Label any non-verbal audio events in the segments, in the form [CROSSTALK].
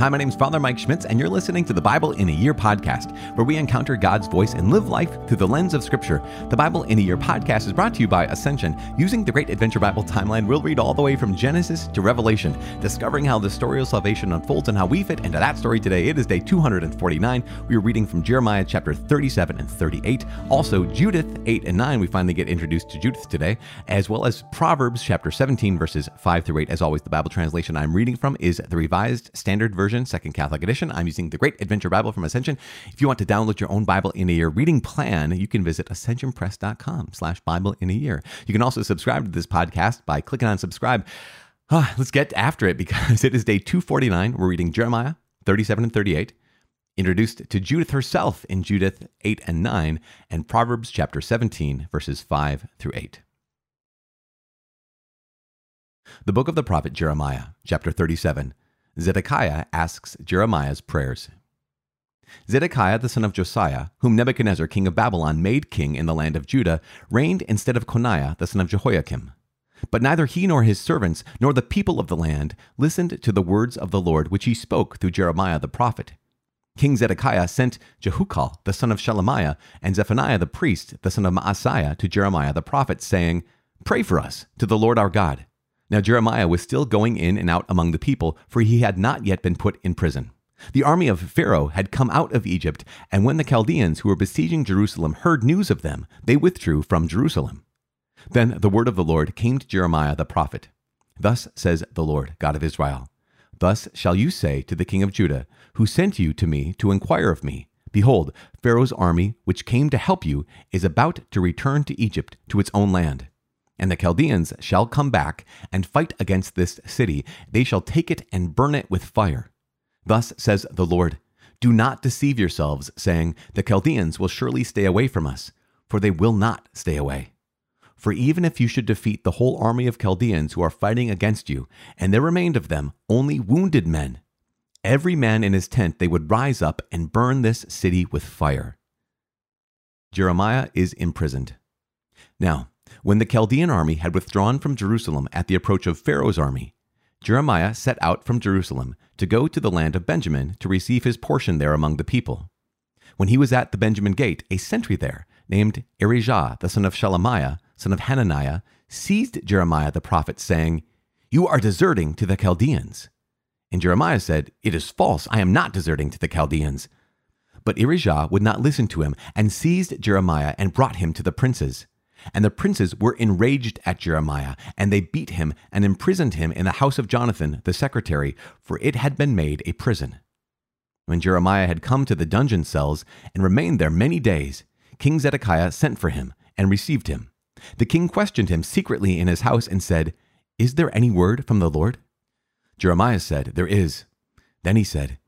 Hi, my name is Father Mike Schmitz, and you're listening to the Bible in a Year podcast, where we encounter God's voice and live life through the lens of Scripture. The Bible in a Year podcast is brought to you by Ascension. Using the Great Adventure Bible timeline, we'll read all the way from Genesis to Revelation, discovering how the story of salvation unfolds and how we fit into that story today. It is day 249. We are reading from Jeremiah chapter 37 and 38. Also, Judith 8 and 9. We finally get introduced to Judith today, as well as Proverbs chapter 17, verses 5 through 8. As always, the Bible translation I'm reading from is the Revised Standard Version Version, Second Catholic Edition. I'm using the Great Adventure Bible from Ascension. If you want to download your own Bible in a year reading plan, you can visit ascensionpress.com slash Bible in a year. You can also subscribe to this podcast by clicking on subscribe. Ah, let's get after it because [LAUGHS] it is day 249. We're reading Jeremiah 37 and 38 introduced to Judith herself in Judith 8 and 9, and Proverbs chapter 17, verses 5 through 8. The book of the prophet Jeremiah, chapter 37, Zedekiah asks Jeremiah's prayers. Zedekiah the son of Josiah, whom Nebuchadnezzar king of Babylon made king in the land of Judah, reigned instead of Coniah the son of Jehoiakim. But neither he nor his servants, nor the people of the land, listened to the words of the Lord which he spoke through Jeremiah the prophet. King Zedekiah sent Jehucal the son of Shelemiah and Zephaniah the priest the son of Maaseiah to Jeremiah the prophet, saying, Pray for us to the Lord our God. Now Jeremiah was still going in and out among the people, for he had not yet been put in prison. The army of Pharaoh had come out of Egypt, and when the Chaldeans who were besieging Jerusalem heard news of them, they withdrew from Jerusalem. Then the word of the Lord came to Jeremiah the prophet. Thus says the Lord, God of Israel Thus shall you say to the king of Judah, who sent you to me to inquire of me, Behold, Pharaoh's army, which came to help you, is about to return to Egypt, to its own land. And the Chaldeans shall come back and fight against this city. They shall take it and burn it with fire. Thus says the Lord Do not deceive yourselves, saying, The Chaldeans will surely stay away from us, for they will not stay away. For even if you should defeat the whole army of Chaldeans who are fighting against you, and there remained of them only wounded men, every man in his tent they would rise up and burn this city with fire. Jeremiah is imprisoned. Now, when the Chaldean army had withdrawn from Jerusalem at the approach of Pharaoh's army, Jeremiah set out from Jerusalem to go to the land of Benjamin to receive his portion there among the people. When he was at the Benjamin gate, a sentry there, named Irijah, the son of Shelemiah, son of Hananiah, seized Jeremiah the prophet, saying, You are deserting to the Chaldeans. And Jeremiah said, It is false, I am not deserting to the Chaldeans. But Irijah would not listen to him, and seized Jeremiah and brought him to the princes. And the princes were enraged at Jeremiah, and they beat him and imprisoned him in the house of Jonathan the secretary, for it had been made a prison. When Jeremiah had come to the dungeon cells and remained there many days, King Zedekiah sent for him and received him. The king questioned him secretly in his house and said, Is there any word from the Lord? Jeremiah said, There is. Then he said,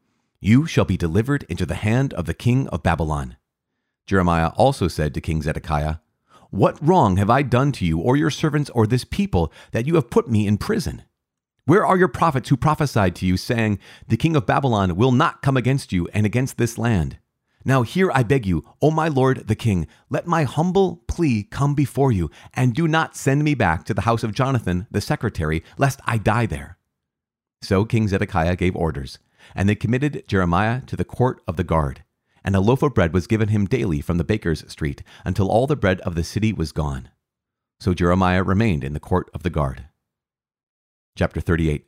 You shall be delivered into the hand of the king of Babylon. Jeremiah also said to King Zedekiah, what wrong have I done to you, or your servants, or this people, that you have put me in prison? Where are your prophets who prophesied to you, saying, The king of Babylon will not come against you and against this land? Now here I beg you, O my lord the king, let my humble plea come before you, and do not send me back to the house of Jonathan the secretary, lest I die there. So King Zedekiah gave orders, and they committed Jeremiah to the court of the guard and a loaf of bread was given him daily from the baker's street, until all the bread of the city was gone. So Jeremiah remained in the court of the guard. Chapter 38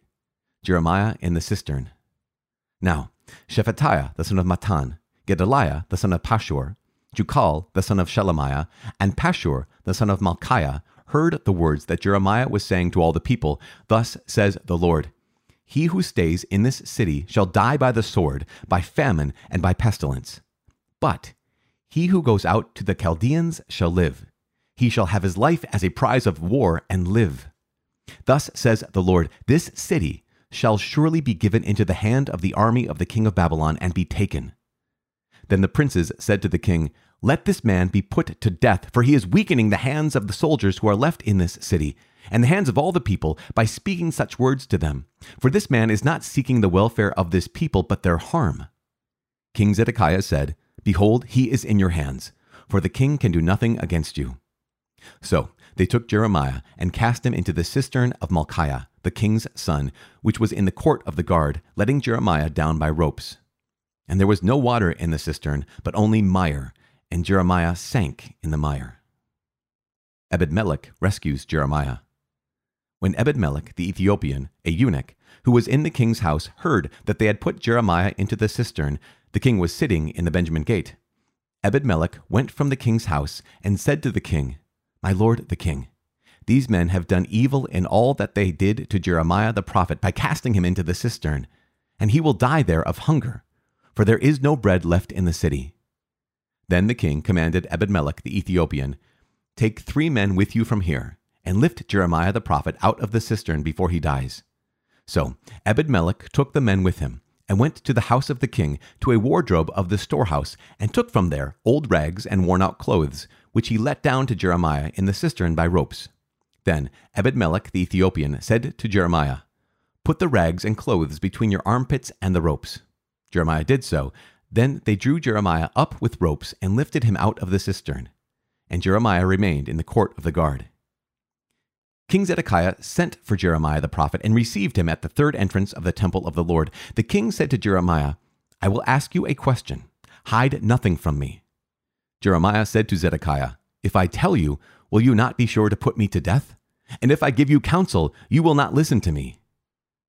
Jeremiah in the cistern. Now, Shephatiah the son of Mattan, Gedaliah the son of Pashhur, Jucal the son of Shelemiah, and Pashhur the son of Malchiah heard the words that Jeremiah was saying to all the people Thus says the Lord He who stays in this city shall die by the sword, by famine, and by pestilence. But he who goes out to the Chaldeans shall live. He shall have his life as a prize of war and live. Thus says the Lord This city shall surely be given into the hand of the army of the king of Babylon and be taken. Then the princes said to the king, Let this man be put to death, for he is weakening the hands of the soldiers who are left in this city, and the hands of all the people, by speaking such words to them. For this man is not seeking the welfare of this people, but their harm. King Zedekiah said, Behold, he is in your hands, for the king can do nothing against you. So they took Jeremiah and cast him into the cistern of Malchiah, the king's son, which was in the court of the guard, letting Jeremiah down by ropes. And there was no water in the cistern, but only mire, and Jeremiah sank in the mire. Ebedmelech rescues Jeremiah. When Ebedmelech the Ethiopian, a eunuch, who was in the king's house, heard that they had put Jeremiah into the cistern, the king was sitting in the Benjamin gate. Ebedmelech went from the king's house and said to the king, My lord the king, these men have done evil in all that they did to Jeremiah the prophet by casting him into the cistern, and he will die there of hunger, for there is no bread left in the city. Then the king commanded Ebedmelech the Ethiopian, Take three men with you from here, and lift Jeremiah the prophet out of the cistern before he dies. So Ebedmelech took the men with him, and went to the house of the king, to a wardrobe of the storehouse, and took from there old rags and worn out clothes, which he let down to Jeremiah in the cistern by ropes. Then Ebedmelech the Ethiopian said to Jeremiah, Put the rags and clothes between your armpits and the ropes. Jeremiah did so. Then they drew Jeremiah up with ropes and lifted him out of the cistern. And Jeremiah remained in the court of the guard. King Zedekiah sent for Jeremiah the prophet and received him at the third entrance of the temple of the Lord. The king said to Jeremiah, I will ask you a question. Hide nothing from me. Jeremiah said to Zedekiah, If I tell you, will you not be sure to put me to death? And if I give you counsel, you will not listen to me.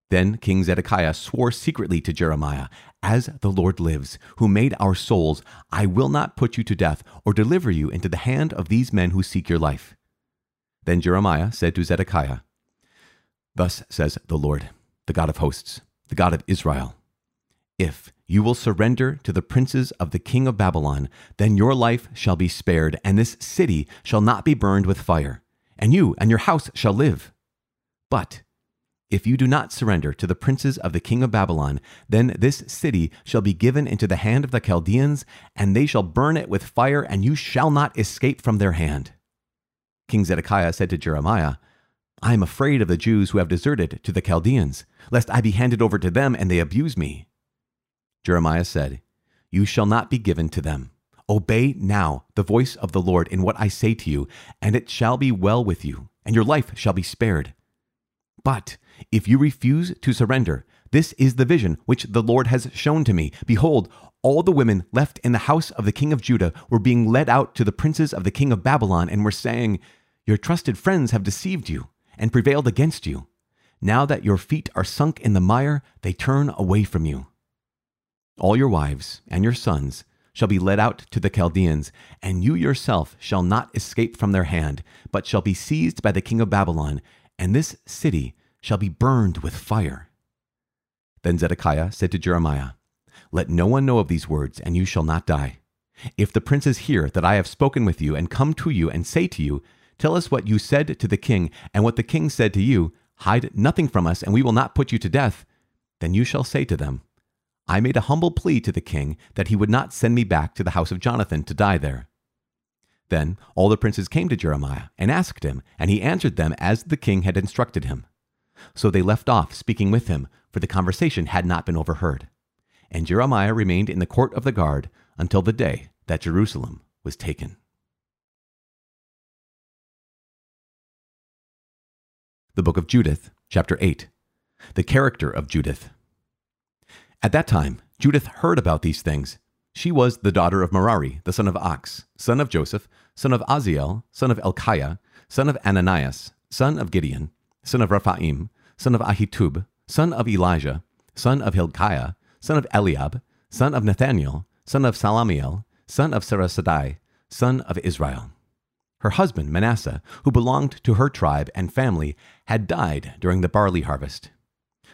Then King Zedekiah swore secretly to Jeremiah, As the Lord lives, who made our souls, I will not put you to death or deliver you into the hand of these men who seek your life. Then Jeremiah said to Zedekiah, Thus says the Lord, the God of hosts, the God of Israel If you will surrender to the princes of the king of Babylon, then your life shall be spared, and this city shall not be burned with fire, and you and your house shall live. But if you do not surrender to the princes of the king of Babylon, then this city shall be given into the hand of the Chaldeans, and they shall burn it with fire, and you shall not escape from their hand. King Zedekiah said to Jeremiah, I am afraid of the Jews who have deserted to the Chaldeans, lest I be handed over to them and they abuse me. Jeremiah said, You shall not be given to them. Obey now the voice of the Lord in what I say to you, and it shall be well with you, and your life shall be spared. But if you refuse to surrender, this is the vision which the Lord has shown to me. Behold, all the women left in the house of the king of Judah were being led out to the princes of the king of Babylon and were saying, Your trusted friends have deceived you and prevailed against you. Now that your feet are sunk in the mire, they turn away from you. All your wives and your sons shall be led out to the Chaldeans, and you yourself shall not escape from their hand, but shall be seized by the king of Babylon, and this city shall be burned with fire. Then Zedekiah said to Jeremiah, let no one know of these words, and you shall not die. If the princes hear that I have spoken with you and come to you and say to you, Tell us what you said to the king, and what the king said to you, hide nothing from us, and we will not put you to death, then you shall say to them, I made a humble plea to the king that he would not send me back to the house of Jonathan to die there. Then all the princes came to Jeremiah and asked him, and he answered them as the king had instructed him. So they left off speaking with him, for the conversation had not been overheard and Jeremiah remained in the court of the guard until the day that Jerusalem was taken. The Book of Judith, chapter 8. The character of Judith. At that time, Judith heard about these things. She was the daughter of Merari, the son of Ox, son of Joseph, son of Aziel, son of Elkiah, son of Ananias, son of Gideon, son of Rephaim, son of Ahitub, son of Elijah, son of Hilkiah, son of Eliab, son of Nathaniel, son of Salamiel, son of Sarasadai, son of Israel. Her husband, Manasseh, who belonged to her tribe and family, had died during the barley harvest.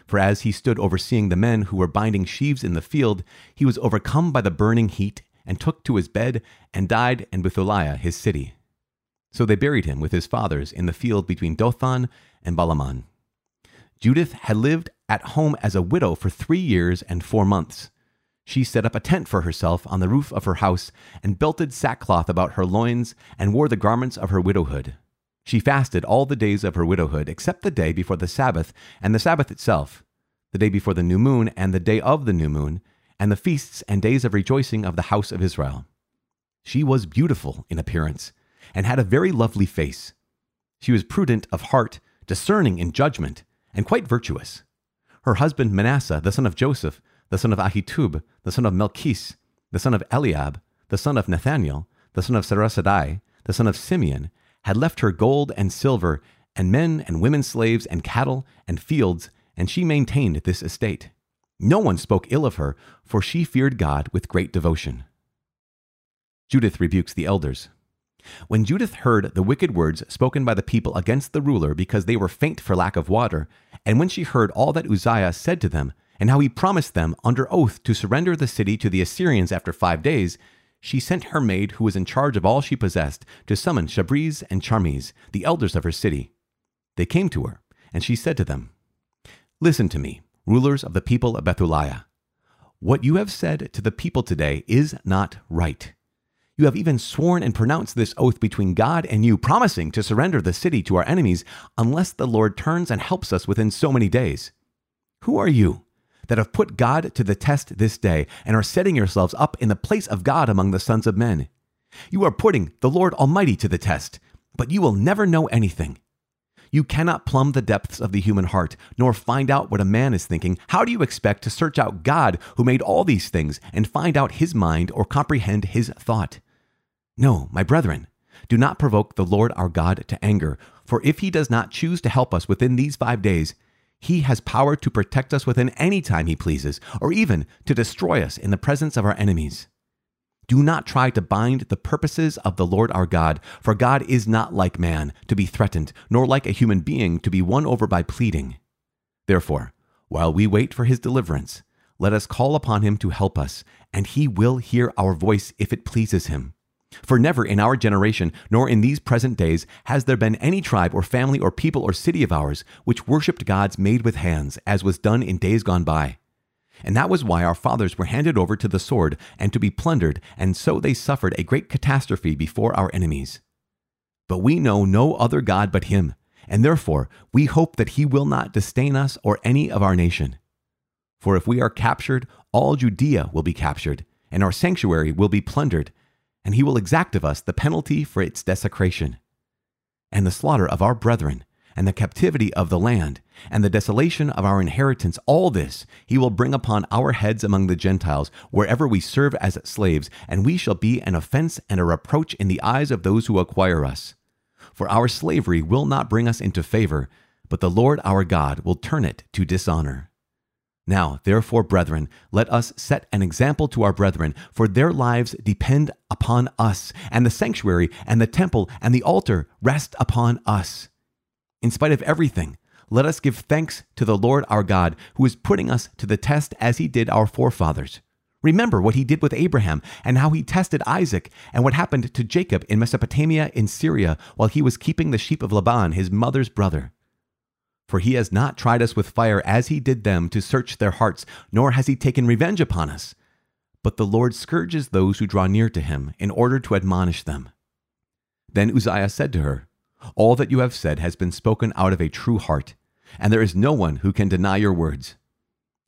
For as he stood overseeing the men who were binding sheaves in the field, he was overcome by the burning heat, and took to his bed, and died in Bethulia his city. So they buried him with his fathers in the field between Dothan and Balamon. Judith had lived at home as a widow for three years and four months. She set up a tent for herself on the roof of her house and belted sackcloth about her loins and wore the garments of her widowhood. She fasted all the days of her widowhood except the day before the Sabbath and the Sabbath itself, the day before the new moon and the day of the new moon, and the feasts and days of rejoicing of the house of Israel. She was beautiful in appearance and had a very lovely face. She was prudent of heart, discerning in judgment, and quite virtuous. Her husband Manasseh, the son of Joseph, the son of Ahitub, the son of Melchis, the son of Eliab, the son of Nathaniel, the son of Sarasadai, the son of Simeon, had left her gold and silver, and men and women slaves, and cattle and fields, and she maintained this estate. No one spoke ill of her, for she feared God with great devotion. Judith rebukes the elders. When Judith heard the wicked words spoken by the people against the ruler because they were faint for lack of water, and when she heard all that Uzziah said to them, and how he promised them under oath to surrender the city to the Assyrians after five days, she sent her maid, who was in charge of all she possessed, to summon Chabris and Charmis, the elders of her city. They came to her, and she said to them, Listen to me, rulers of the people of Bethulia. What you have said to the people today is not right. You have even sworn and pronounced this oath between God and you, promising to surrender the city to our enemies unless the Lord turns and helps us within so many days. Who are you that have put God to the test this day and are setting yourselves up in the place of God among the sons of men? You are putting the Lord Almighty to the test, but you will never know anything. You cannot plumb the depths of the human heart, nor find out what a man is thinking. How do you expect to search out God who made all these things and find out his mind or comprehend his thought? No, my brethren, do not provoke the Lord our God to anger, for if he does not choose to help us within these five days, he has power to protect us within any time he pleases, or even to destroy us in the presence of our enemies. Do not try to bind the purposes of the Lord our God, for God is not like man to be threatened, nor like a human being to be won over by pleading. Therefore, while we wait for his deliverance, let us call upon him to help us, and he will hear our voice if it pleases him. For never in our generation, nor in these present days, has there been any tribe or family or people or city of ours which worshipped gods made with hands, as was done in days gone by. And that was why our fathers were handed over to the sword and to be plundered, and so they suffered a great catastrophe before our enemies. But we know no other God but Him, and therefore we hope that He will not disdain us or any of our nation. For if we are captured, all Judea will be captured, and our sanctuary will be plundered and he will exact of us the penalty for its desecration. And the slaughter of our brethren, and the captivity of the land, and the desolation of our inheritance, all this he will bring upon our heads among the Gentiles, wherever we serve as slaves, and we shall be an offense and a reproach in the eyes of those who acquire us. For our slavery will not bring us into favor, but the Lord our God will turn it to dishonor. Now, therefore, brethren, let us set an example to our brethren, for their lives depend upon us, and the sanctuary, and the temple, and the altar rest upon us. In spite of everything, let us give thanks to the Lord our God, who is putting us to the test as he did our forefathers. Remember what he did with Abraham, and how he tested Isaac, and what happened to Jacob in Mesopotamia in Syria, while he was keeping the sheep of Laban, his mother's brother. For he has not tried us with fire as he did them to search their hearts, nor has he taken revenge upon us. But the Lord scourges those who draw near to him, in order to admonish them. Then Uzziah said to her, All that you have said has been spoken out of a true heart, and there is no one who can deny your words.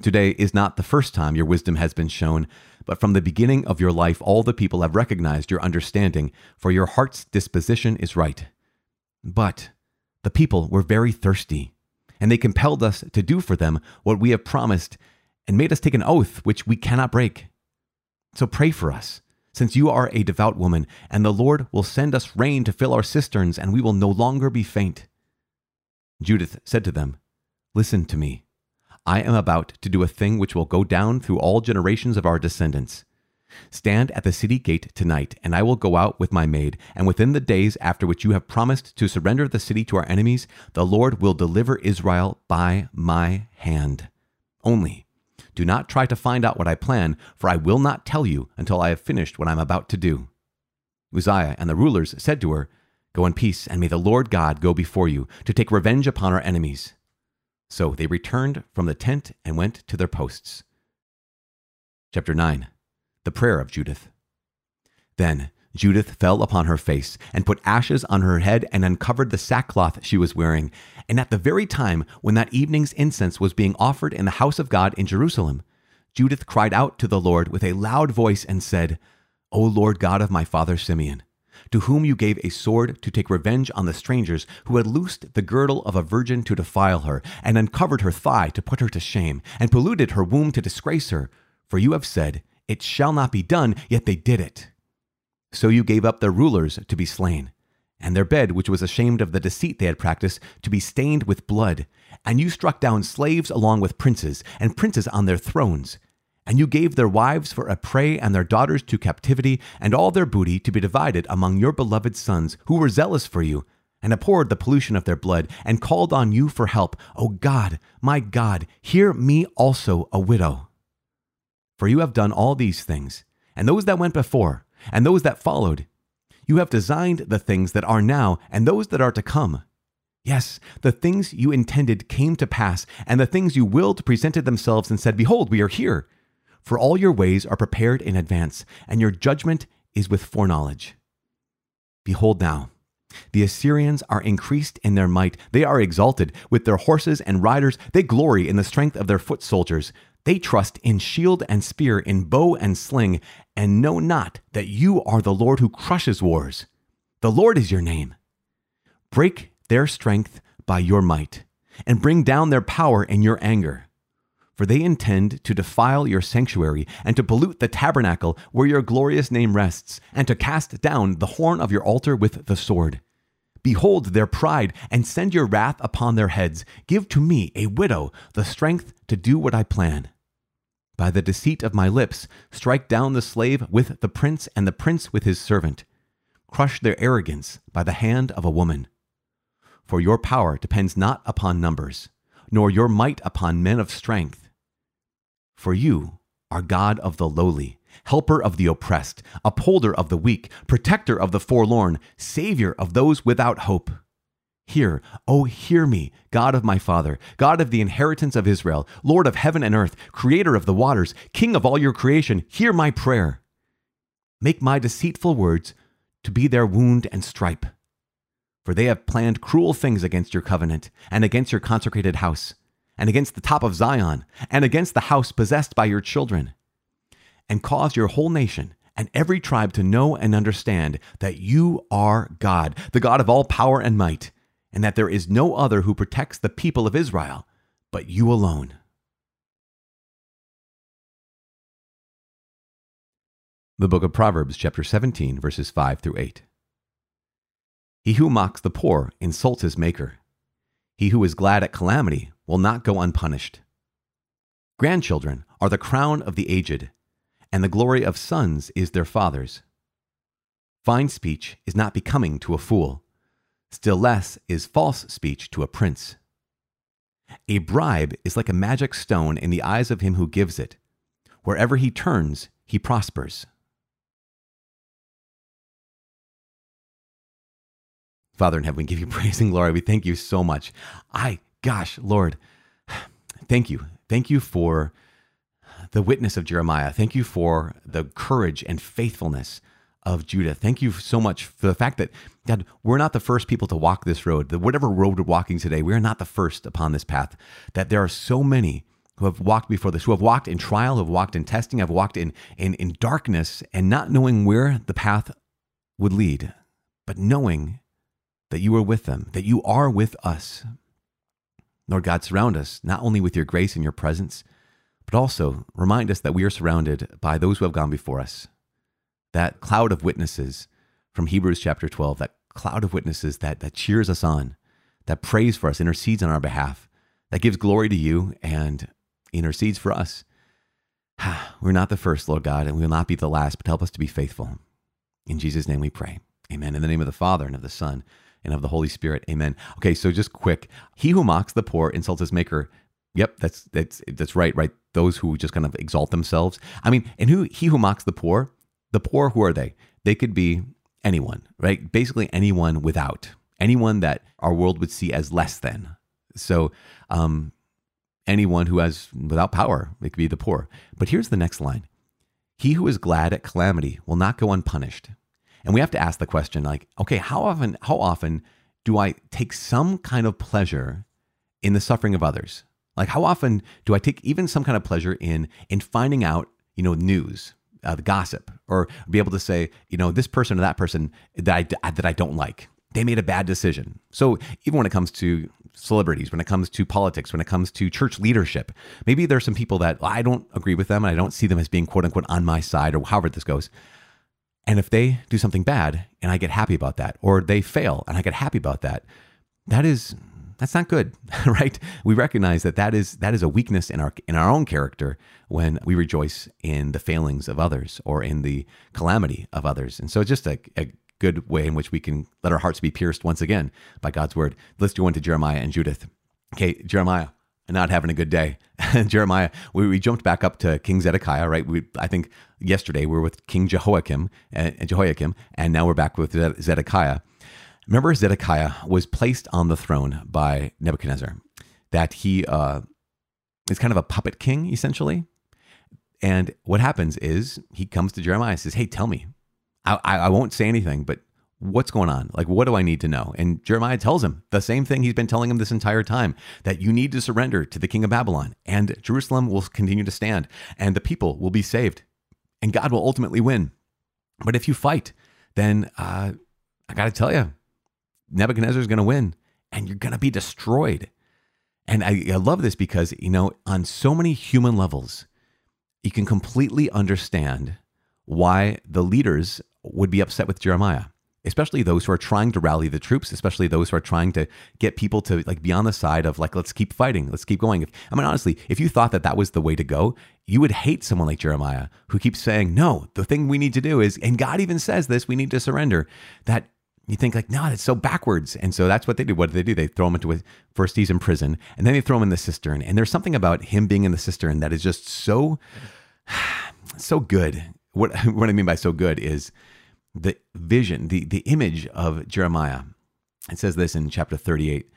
Today is not the first time your wisdom has been shown, but from the beginning of your life all the people have recognized your understanding, for your heart's disposition is right. But the people were very thirsty and they compelled us to do for them what we have promised and made us take an oath which we cannot break. So pray for us, since you are a devout woman, and the Lord will send us rain to fill our cisterns, and we will no longer be faint. Judith said to them, Listen to me. I am about to do a thing which will go down through all generations of our descendants. Stand at the city gate tonight, and I will go out with my maid, and within the days after which you have promised to surrender the city to our enemies, the Lord will deliver Israel by my hand. Only, do not try to find out what I plan, for I will not tell you until I have finished what I am about to do. Uzziah and the rulers said to her, Go in peace, and may the Lord God go before you, to take revenge upon our enemies. So they returned from the tent and went to their posts. Chapter 9 the prayer of Judith. Then Judith fell upon her face and put ashes on her head and uncovered the sackcloth she was wearing. And at the very time when that evening's incense was being offered in the house of God in Jerusalem, Judith cried out to the Lord with a loud voice and said, O Lord God of my father Simeon, to whom you gave a sword to take revenge on the strangers who had loosed the girdle of a virgin to defile her, and uncovered her thigh to put her to shame, and polluted her womb to disgrace her. For you have said, It shall not be done, yet they did it. So you gave up their rulers to be slain, and their bed, which was ashamed of the deceit they had practiced, to be stained with blood. And you struck down slaves along with princes, and princes on their thrones. And you gave their wives for a prey and their daughters to captivity, and all their booty to be divided among your beloved sons, who were zealous for you, and abhorred the pollution of their blood, and called on you for help. O God, my God, hear me also a widow. For you have done all these things, and those that went before, and those that followed. You have designed the things that are now, and those that are to come. Yes, the things you intended came to pass, and the things you willed presented themselves and said, Behold, we are here. For all your ways are prepared in advance, and your judgment is with foreknowledge. Behold now, the Assyrians are increased in their might. They are exalted. With their horses and riders, they glory in the strength of their foot soldiers. They trust in shield and spear, in bow and sling, and know not that you are the Lord who crushes wars. The Lord is your name. Break their strength by your might, and bring down their power in your anger for they intend to defile your sanctuary, and to pollute the tabernacle where your glorious name rests, and to cast down the horn of your altar with the sword. Behold their pride, and send your wrath upon their heads. Give to me, a widow, the strength to do what I plan. By the deceit of my lips, strike down the slave with the prince, and the prince with his servant. Crush their arrogance by the hand of a woman. For your power depends not upon numbers, nor your might upon men of strength for you are God of the lowly, helper of the oppressed, upholder of the weak, protector of the forlorn, savior of those without hope. Hear, oh, hear me, God of my father, God of the inheritance of Israel, Lord of heaven and earth, creator of the waters, king of all your creation, hear my prayer. Make my deceitful words to be their wound and stripe. For they have planned cruel things against your covenant and against your consecrated house and against the top of Zion, and against the house possessed by your children, and cause your whole nation and every tribe to know and understand that you are God, the God of all power and might, and that there is no other who protects the people of Israel but you alone. The book of Proverbs, chapter 17, verses 5 through 8. He who mocks the poor insults his maker. He who is glad at calamity will not go unpunished. Grandchildren are the crown of the aged, and the glory of sons is their fathers. Fine speech is not becoming to a fool, still less is false speech to a prince. A bribe is like a magic stone in the eyes of him who gives it. Wherever he turns, he prospers. Father in heaven, we give you [LAUGHS] praise and glory. We thank you so much. I gosh, Lord, [SIGHS] thank you. Thank you for the witness of Jeremiah. Thank you for the courage and faithfulness of Judah. Thank you so much for the fact that, God, we're not the first people to walk this road. That whatever road we're walking today, we are not the first upon this path. That there are so many who have walked before this, who have walked in trial, who have walked in testing, have walked in, in, in darkness and not knowing where the path would lead, but knowing that you are with them, that you are with us. Lord God, surround us not only with your grace and your presence, but also remind us that we are surrounded by those who have gone before us. That cloud of witnesses from Hebrews chapter 12, that cloud of witnesses that, that cheers us on, that prays for us, intercedes on our behalf, that gives glory to you and intercedes for us. [SIGHS] We're not the first, Lord God, and we will not be the last, but help us to be faithful. In Jesus' name we pray. Amen. In the name of the Father and of the Son and of the Holy Spirit. Amen. Okay, so just quick. He who mocks the poor insults his maker. Yep, that's that's that's right, right. Those who just kind of exalt themselves. I mean, and who he who mocks the poor, the poor who are they? They could be anyone, right? Basically anyone without. Anyone that our world would see as less than. So um anyone who has without power, it could be the poor. But here's the next line. He who is glad at calamity will not go unpunished. And we have to ask the question like, okay, how often how often do I take some kind of pleasure in the suffering of others? Like how often do I take even some kind of pleasure in in finding out, you know, news? Uh, the gossip or be able to say, you know, this person or that person that I, that I don't like, they made a bad decision. So even when it comes to celebrities, when it comes to politics, when it comes to church leadership, maybe there's some people that I don't agree with them and I don't see them as being quote unquote on my side or however this goes. And if they do something bad and I get happy about that, or they fail and I get happy about that, that is that's not good, [LAUGHS] right? We recognize that that is that is a weakness in our in our own character when we rejoice in the failings of others or in the calamity of others. And so it's just a, a good way in which we can let our hearts be pierced once again by God's word. Let's go into Jeremiah and Judith. Okay, Jeremiah, not having a good day. [LAUGHS] Jeremiah, we, we jumped back up to King Zedekiah, right? We, I think yesterday we were with King Jehoiakim and uh, Jehoiakim, and now we're back with Zedekiah. Remember, Zedekiah was placed on the throne by Nebuchadnezzar, that he uh, is kind of a puppet king, essentially. And what happens is he comes to Jeremiah and says, Hey, tell me. I, I, won't say anything, but what's going on? Like, what do I need to know? And Jeremiah tells him the same thing he's been telling him this entire time that you need to surrender to the king of Babylon, and Jerusalem will continue to stand, and the people will be saved, and God will ultimately win. But if you fight, then uh, I got to tell you, Nebuchadnezzar is going to win and you're going to be destroyed. And I, I, love this because, you know, on so many human levels, you can completely understand why the leaders would be upset with Jeremiah, especially those who are trying to rally the troops, especially those who are trying to get people to like be on the side of like, let's keep fighting, let's keep going. I mean, honestly, if you thought that that was the way to go, you would hate someone like Jeremiah who keeps saying, no, the thing we need to do is, and God even says this, we need to surrender. That you think like, no, that's so backwards. And so that's what they do. What do they do? They throw him into a, first he's in prison and then they throw him in the cistern. And there's something about him being in the cistern that is just so, [SIGHS] so good. What, [LAUGHS] what I mean by so good is the vision, the, the image of Jeremiah. It says this in chapter 38.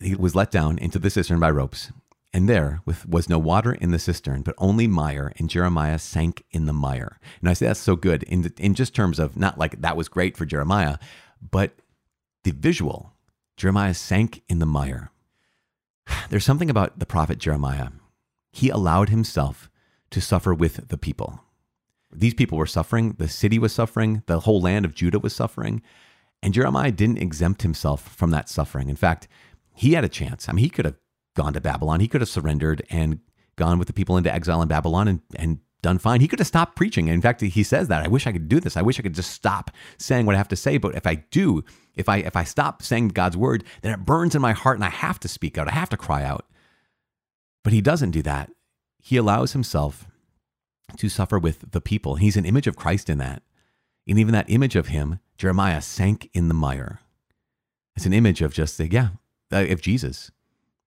He was let down into the cistern by ropes. And there with, was no water in the cistern, but only mire, and Jeremiah sank in the mire. And I say that's so good in, in just terms of not like that was great for Jeremiah, but the visual, Jeremiah sank in the mire. There's something about the prophet Jeremiah. He allowed himself to suffer with the people. These people were suffering, the city was suffering, the whole land of Judah was suffering. And Jeremiah didn't exempt himself from that suffering. In fact, he had a chance. I mean, he could have gone to Babylon, he could have surrendered and gone with the people into exile in Babylon and, and done fine. He could have stopped preaching. In fact, he says that. I wish I could do this. I wish I could just stop saying what I have to say. But if I do, if I if I stop saying God's word, then it burns in my heart and I have to speak out. I have to cry out. But he doesn't do that. He allows himself to suffer with the people. He's an image of Christ in that. And even that image of him, Jeremiah sank in the mire. It's an image of just, the, yeah, uh, of Jesus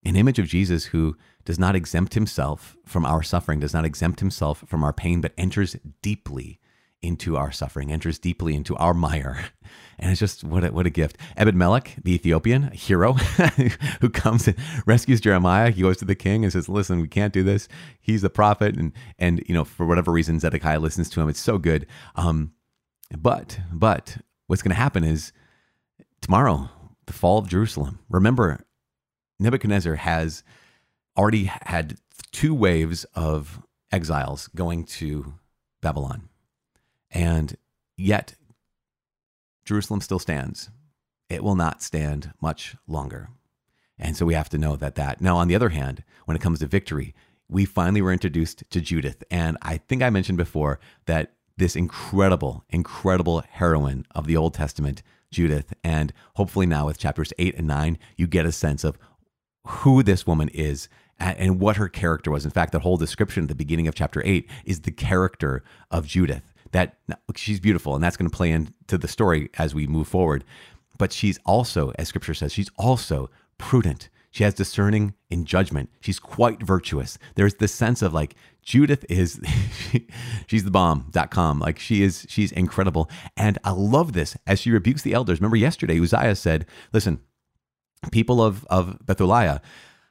an image of Jesus who does not exempt himself from our suffering, does not exempt himself from our pain, but enters deeply into our suffering, enters deeply into our mire. [LAUGHS] And it's just what a, what a gift. Ebed Melech, the Ethiopian hero [LAUGHS] who comes and rescues Jeremiah, he goes to the king and says, Listen, we can't do this. He's the prophet. And, and you know, for whatever reason, Zedekiah listens to him. It's so good. Um, but, but what's going to happen is tomorrow, the fall of Jerusalem. Remember, Nebuchadnezzar has already had two waves of exiles going to Babylon. And yet, Jerusalem still stands. It will not stand much longer. And so we have to know that that. Now, on the other hand, when it comes to victory, we finally were introduced to Judith. And I think I mentioned before that this incredible, incredible heroine of the Old Testament, Judith. And hopefully now with chapters eight and nine, you get a sense of who this woman is and what her character was. In fact, that whole description at the beginning of chapter eight is the character of Judith. That she's beautiful, and that's going to play into the story as we move forward. But she's also, as scripture says, she's also prudent. She has discerning in judgment. She's quite virtuous. There's this sense of like Judith is [LAUGHS] she's the bomb.com. Like she is she's incredible. And I love this as she rebukes the elders. Remember yesterday Uzziah said, "Listen, people of, of Bethlehem,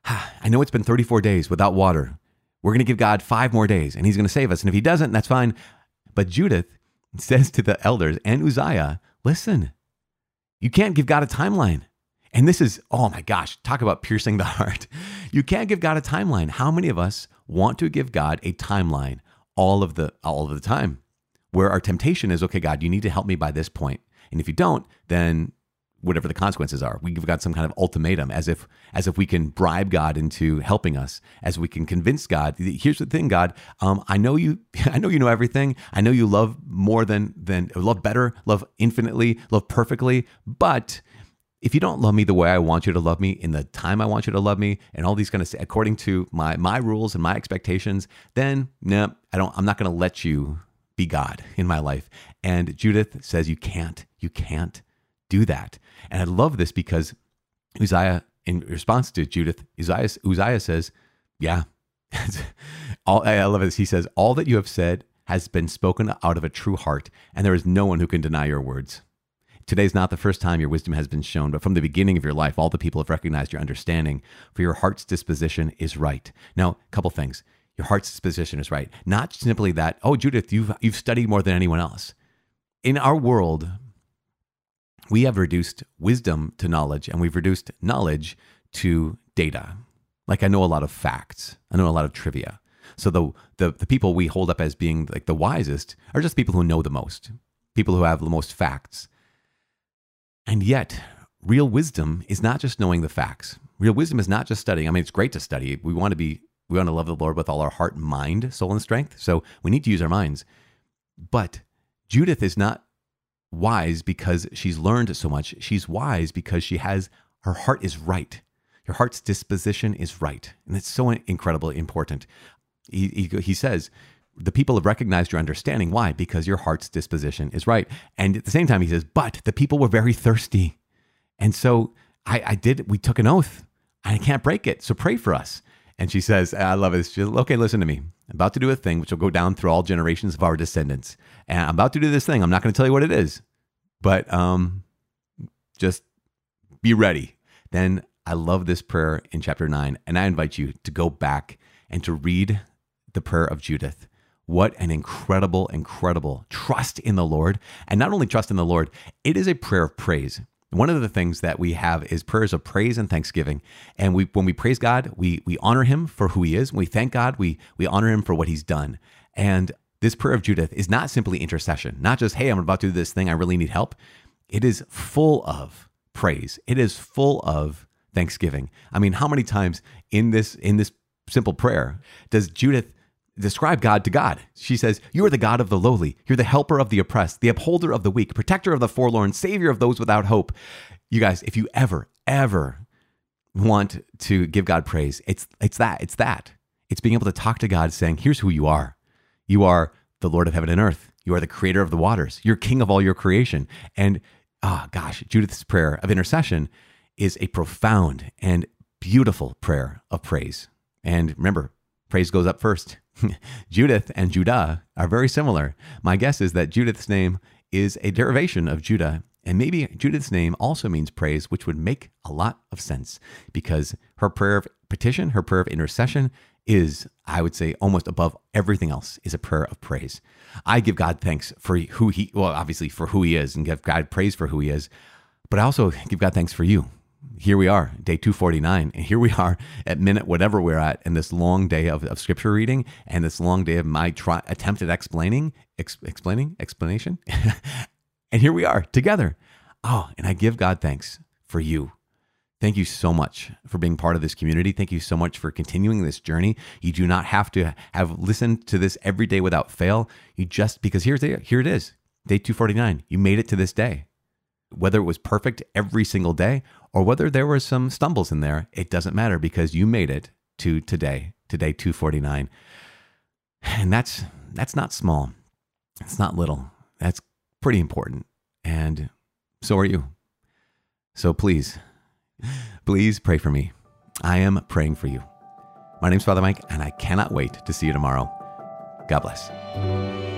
I know it's been 34 days without water. We're going to give God five more days and he's going to save us. And if he doesn't, that's fine. But Judith [LAUGHS] says to the elders and Uzziah, listen, you can't give God a timeline. And this is, oh my gosh, talk about piercing the [LAUGHS] heart. You can't give God a timeline. How many of us want to give God a timeline all of the all of the time? where our temptation is, okay, God, you need to help me by this point. And if you don't, then whatever the consequences are. We've got some kind of ultimatum as if as if we can bribe God into helping us, as we can convince God. Here's the thing, God, um, I know you [LAUGHS] I know you know everything. I know you love more than than love better, love infinitely, love perfectly, but if you don't love me the way I want you to love me in the time I want you to love me and all these kind of according to my my rules and my expectations, then no, I don't I'm not going to let you be God in my life. And Judith says you can't. You can't do that. And I love this because Uzziah, in response to Judith, Uzziah, Uzziah says, Yeah. [LAUGHS] all, I love this. He says, All that you have said has been spoken out of a true heart, and there is no one who can deny your words. Today's not the first time your wisdom has been shown, but from the beginning of your life, all the people have recognized your understanding, for your heart's disposition is right. Now, a couple things. Your heart's disposition is right. Not simply that, oh, Judith, you've, you've studied more than anyone else. In our world, we have reduced wisdom to knowledge and we've reduced knowledge to data. Like I know a lot of facts, I know a lot of trivia. So the, the, the people we hold up as being like the wisest are just people who know the most, people who have the most facts. And yet, real wisdom is not just knowing the facts. Real wisdom is not just studying. I mean, it's great to study. We want to be we want to love the Lord with all our heart, mind, soul, and strength. So we need to use our minds. But Judith is not wise because she's learned so much. She's wise because she has her heart is right. Your heart's disposition is right. And it's so incredibly important. He, he, he says, the people have recognized your understanding. Why? Because your heart's disposition is right. And at the same time, he says, but the people were very thirsty. And so I, I did, we took an oath. and I can't break it. So pray for us. And she says, I love it. She's, okay, listen to me. I'm about to do a thing which will go down through all generations of our descendants. And I'm about to do this thing. I'm not going to tell you what it is, but um, just be ready. Then I love this prayer in chapter nine. And I invite you to go back and to read the prayer of Judith. What an incredible, incredible trust in the Lord. And not only trust in the Lord, it is a prayer of praise. One of the things that we have is prayers of praise and thanksgiving. And we when we praise God, we we honor him for who he is. When we thank God, we we honor him for what he's done. And this prayer of Judith is not simply intercession, not just, hey, I'm about to do this thing, I really need help. It is full of praise. It is full of thanksgiving. I mean, how many times in this in this simple prayer does Judith describe God to God. She says, You are the God of the lowly. You're the helper of the oppressed, the upholder of the weak, protector of the forlorn, savior of those without hope. You guys, if you ever, ever want to give God praise, it's it's that. It's that. It's being able to talk to God saying, Here's who you are. You are the Lord of heaven and earth. You are the creator of the waters. You're king of all your creation. And ah, oh, gosh, Judith's prayer of intercession is a profound and beautiful prayer of praise. And remember, praise goes up first. [LAUGHS] Judith and Judah are very similar. My guess is that Judith's name is a derivation of Judah, and maybe Judith's name also means praise, which would make a lot of sense because her prayer of petition, her prayer of intercession is, I would say, almost above everything else, is a prayer of praise. I give God thanks for who He, well, obviously for who He is, and give God praise for who He is, but I also give God thanks for you here we are, day 249. And here we are at minute whatever we're at in this long day of, of scripture reading and this long day of my try, attempt at explaining, ex, explaining, explanation. [LAUGHS] and here we are together. Oh, and I give God thanks for you. Thank you so much for being part of this community. Thank you so much for continuing this journey. You do not have to have listened to this every day without fail. You just because here's the, here it is, day 249. You made it to this day whether it was perfect every single day or whether there were some stumbles in there, it doesn't matter because you made it to today, today 249. And that's that's not small. It's not little. That's pretty important. And so are you. So please, please pray for me. I am praying for you. My name's Father Mike, and I cannot wait to see you tomorrow. God bless.